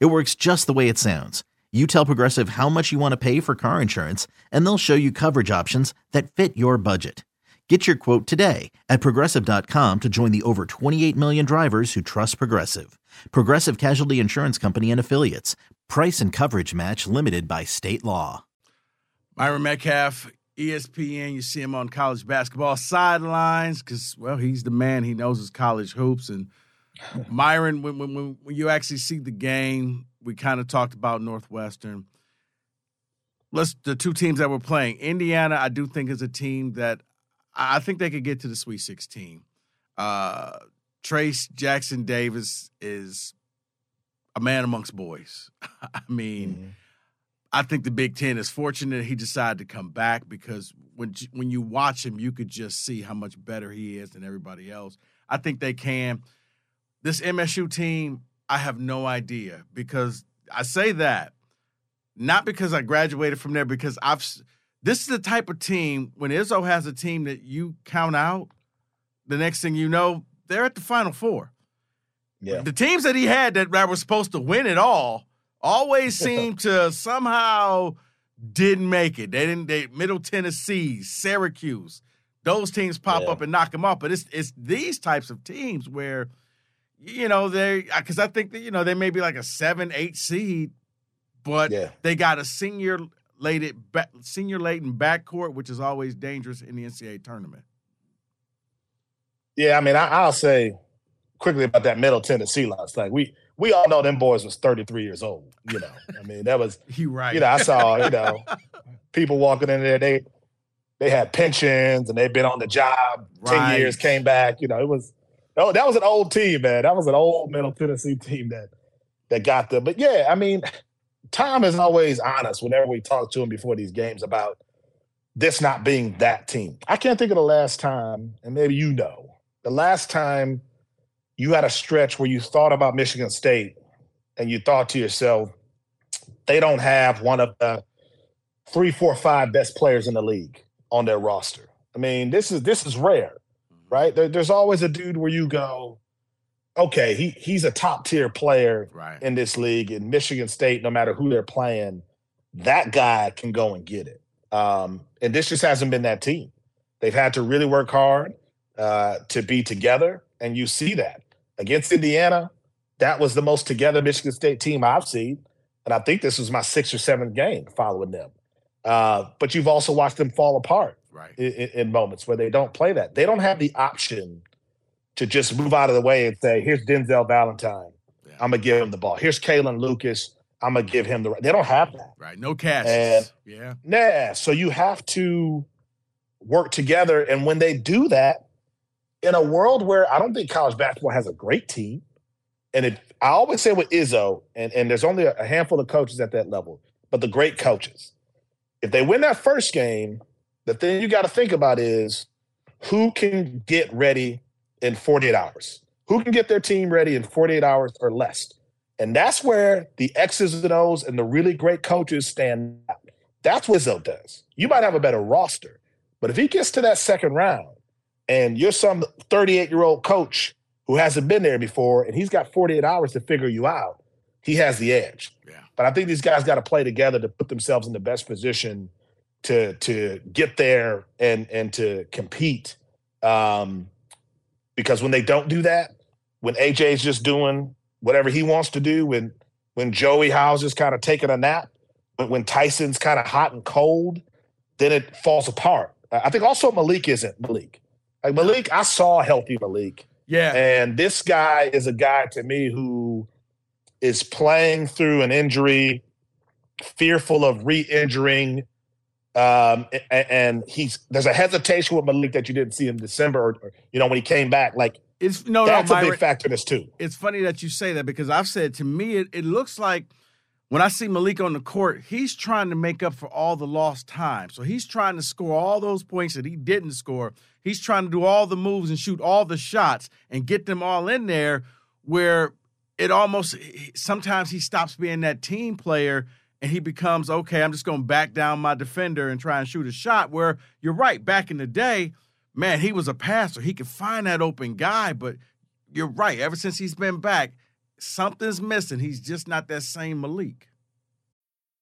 It works just the way it sounds. You tell Progressive how much you want to pay for car insurance, and they'll show you coverage options that fit your budget. Get your quote today at progressive.com to join the over 28 million drivers who trust Progressive. Progressive Casualty Insurance Company and Affiliates. Price and coverage match limited by state law. Myron Metcalf, ESPN. You see him on college basketball sidelines because, well, he's the man. He knows his college hoops. And Myron, when, when, when you actually see the game, we kind of talked about Northwestern. Let's the two teams that we're playing. Indiana, I do think is a team that I think they could get to the Sweet 16. Uh, Trayce Jackson Davis is a man amongst boys. I mean, mm-hmm. I think the Big Ten is fortunate he decided to come back because when when you watch him, you could just see how much better he is than everybody else. I think they can. This MSU team, I have no idea because I say that not because I graduated from there because I've this is the type of team when Izzo has a team that you count out, the next thing you know, they're at the final four. Yeah. The teams that he had that, that were supposed to win it all always seem to somehow didn't make it. They didn't they Middle Tennessee, Syracuse, those teams pop yeah. up and knock them off. But it's it's these types of teams where, you know, they because I think that, you know, they may be like a seven, eight seed, but yeah. they got a senior late senior laden backcourt, which is always dangerous in the NCAA tournament. Yeah, I mean, I, will say quickly about that Middle Tennessee loss. Like we we all know them boys was 33 years old. You know, I mean, that was you right. You know, I saw you know people walking in there. They they had pensions and they've been on the job right. 10 years, came back. You know, it was oh, that was an old team, man. That was an old Middle Tennessee team that that got there. But yeah, I mean, Tom is always honest whenever we talk to him before these games about this not being that team. I can't think of the last time, and maybe you know, the last time you had a stretch where you thought about Michigan State and you thought to yourself, they don't have one of the three, four, five best players in the league on their roster. I mean, this is this is rare, right? There, there's always a dude where you go, okay, he he's a top tier player right. in this league in Michigan State. No matter who they're playing, that guy can go and get it. Um, and this just hasn't been that team. They've had to really work hard uh, to be together, and you see that against Indiana. That was the most together Michigan State team I've seen, and I think this was my sixth or seventh game following them. Uh, but you've also watched them fall apart right. in, in moments where they don't play that. They don't have the option to just move out of the way and say, here's Denzel Valentine. Yeah. I'm gonna give him the ball. Here's Kalin Lucas. I'm gonna give him the. right. They don't have that. Right. No cash. And yeah. Nah. So you have to work together, and when they do that, in a world where I don't think college basketball has a great team, and it, I always say with Izzo, and and there's only a handful of coaches at that level, but the great coaches, if they win that first game, the thing you got to think about is who can get ready in 48 hours? Who can get their team ready in 48 hours or less? And that's where the X's and O's and the really great coaches stand out. That's what Izzo does. You might have a better roster, but if he gets to that second round and you're some 38 year old coach who hasn't been there before and he's got 48 hours to figure you out, he has the edge. Yeah. But I think these guys got to play together to put themselves in the best position to to get there and and to compete. Um, because when they don't do that, when AJ's just doing whatever he wants to do, when when Joey Hauser is kind of taking a nap, when, when Tyson's kind of hot and cold, then it falls apart. I think also Malik isn't Malik. Like Malik, I saw healthy Malik. Yeah. And this guy is a guy to me who is playing through an injury, fearful of re-injuring. Um, and he's there's a hesitation with Malik that you didn't see in December, or, or you know when he came back. Like it's no, that's no, a big factor this too. It's funny that you say that because I've said to me it, it looks like when I see Malik on the court, he's trying to make up for all the lost time. So he's trying to score all those points that he didn't score. He's trying to do all the moves and shoot all the shots and get them all in there where it almost sometimes he stops being that team player and he becomes okay, I'm just going to back down my defender and try and shoot a shot where you're right, back in the day, man, he was a passer. He could find that open guy, but you're right. Ever since he's been back, something's missing. He's just not that same Malik.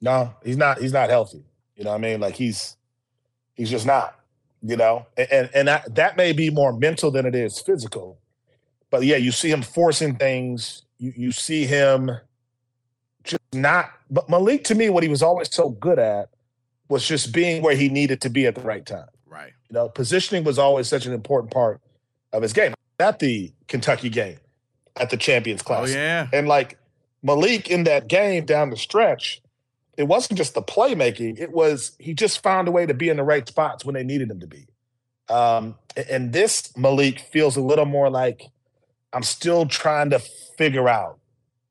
No, he's not. He's not healthy. You know what I mean? Like he's he's just not. You know, and and that that may be more mental than it is physical. But yeah, you see him forcing things. You you see him just not. But Malik, to me, what he was always so good at was just being where he needed to be at the right time. Right. You know, positioning was always such an important part of his game. At the Kentucky game, at the Champions Classic. Oh yeah. And like Malik in that game down the stretch it wasn't just the playmaking; it was he just found a way to be in the right spots when they needed him to be. Um, and this Malik feels a little more like I'm still trying to figure out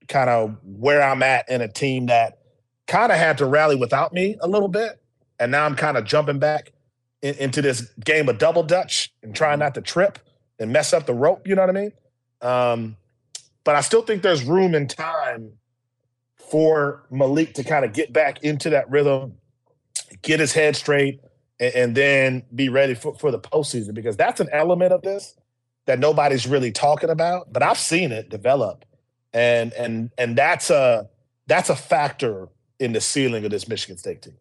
kind of where I'm at in a team that kind of had to rally without me a little bit, and now I'm kind of jumping back in, into this game of double dutch and trying not to trip and mess up the rope. You know what I mean? Um, but I still think there's room and time for Malik to kind of get back into that rhythm, get his head straight, and, and then be ready for, for the postseason because that's an element of this that nobody's really talking about. But I've seen it develop, and and and that's a that's a factor in the ceiling of this Michigan State team.